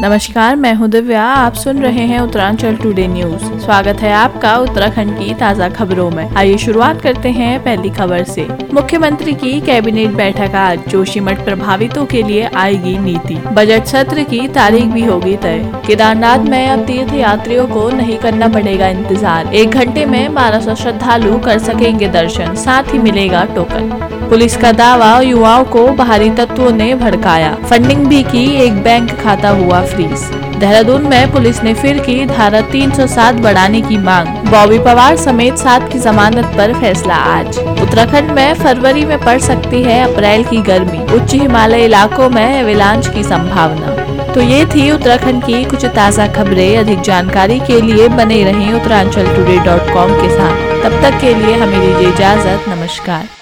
नमस्कार, मैं हूँ दिव्या, आप सुन रहे हैं उत्तरांचल टुडे न्यूज़ स्वागत है आपका उत्तराखंड की ताज़ा खबरों में। आइए शुरुआत करते हैं पहली खबर से। मुख्यमंत्री की कैबिनेट बैठक आज जोशीमठ प्रभावितों के लिए आएगी नीति। बजट सत्र की तारीख भी होगी तय। केदारनाथ में अब तीर्थ यात्रियों को नहीं करना पड़ेगा इंतज़ार। एक घंटे में बारह श्रद्धालु कर सकेंगे दर्शन, साथ ही मिलेगा टोकन। पुलिस का दावा, युवाओं को बाहरी तत्वों ने भड़काया। फंडिंग भी की, एक बैंक खाता हुआ फ्रीज। देहरादून में पुलिस ने फिर की धारा 307 बढ़ाने की मांग। बॉबी पवार समेत सात की जमानत पर फैसला आज। उत्तराखंड में फरवरी में पड़ सकती है अप्रैल की गर्मी। उच्च हिमालय इलाकों में एविलांच की संभावना। तो ये थी उत्तराखंड की कुछ ताज़ा खबरें। अधिक जानकारी के लिए बने रहें उत्तरांचल डॉट कॉम के साथ। तब तक के लिए हमें दीजिए इजाज़त। नमस्कार।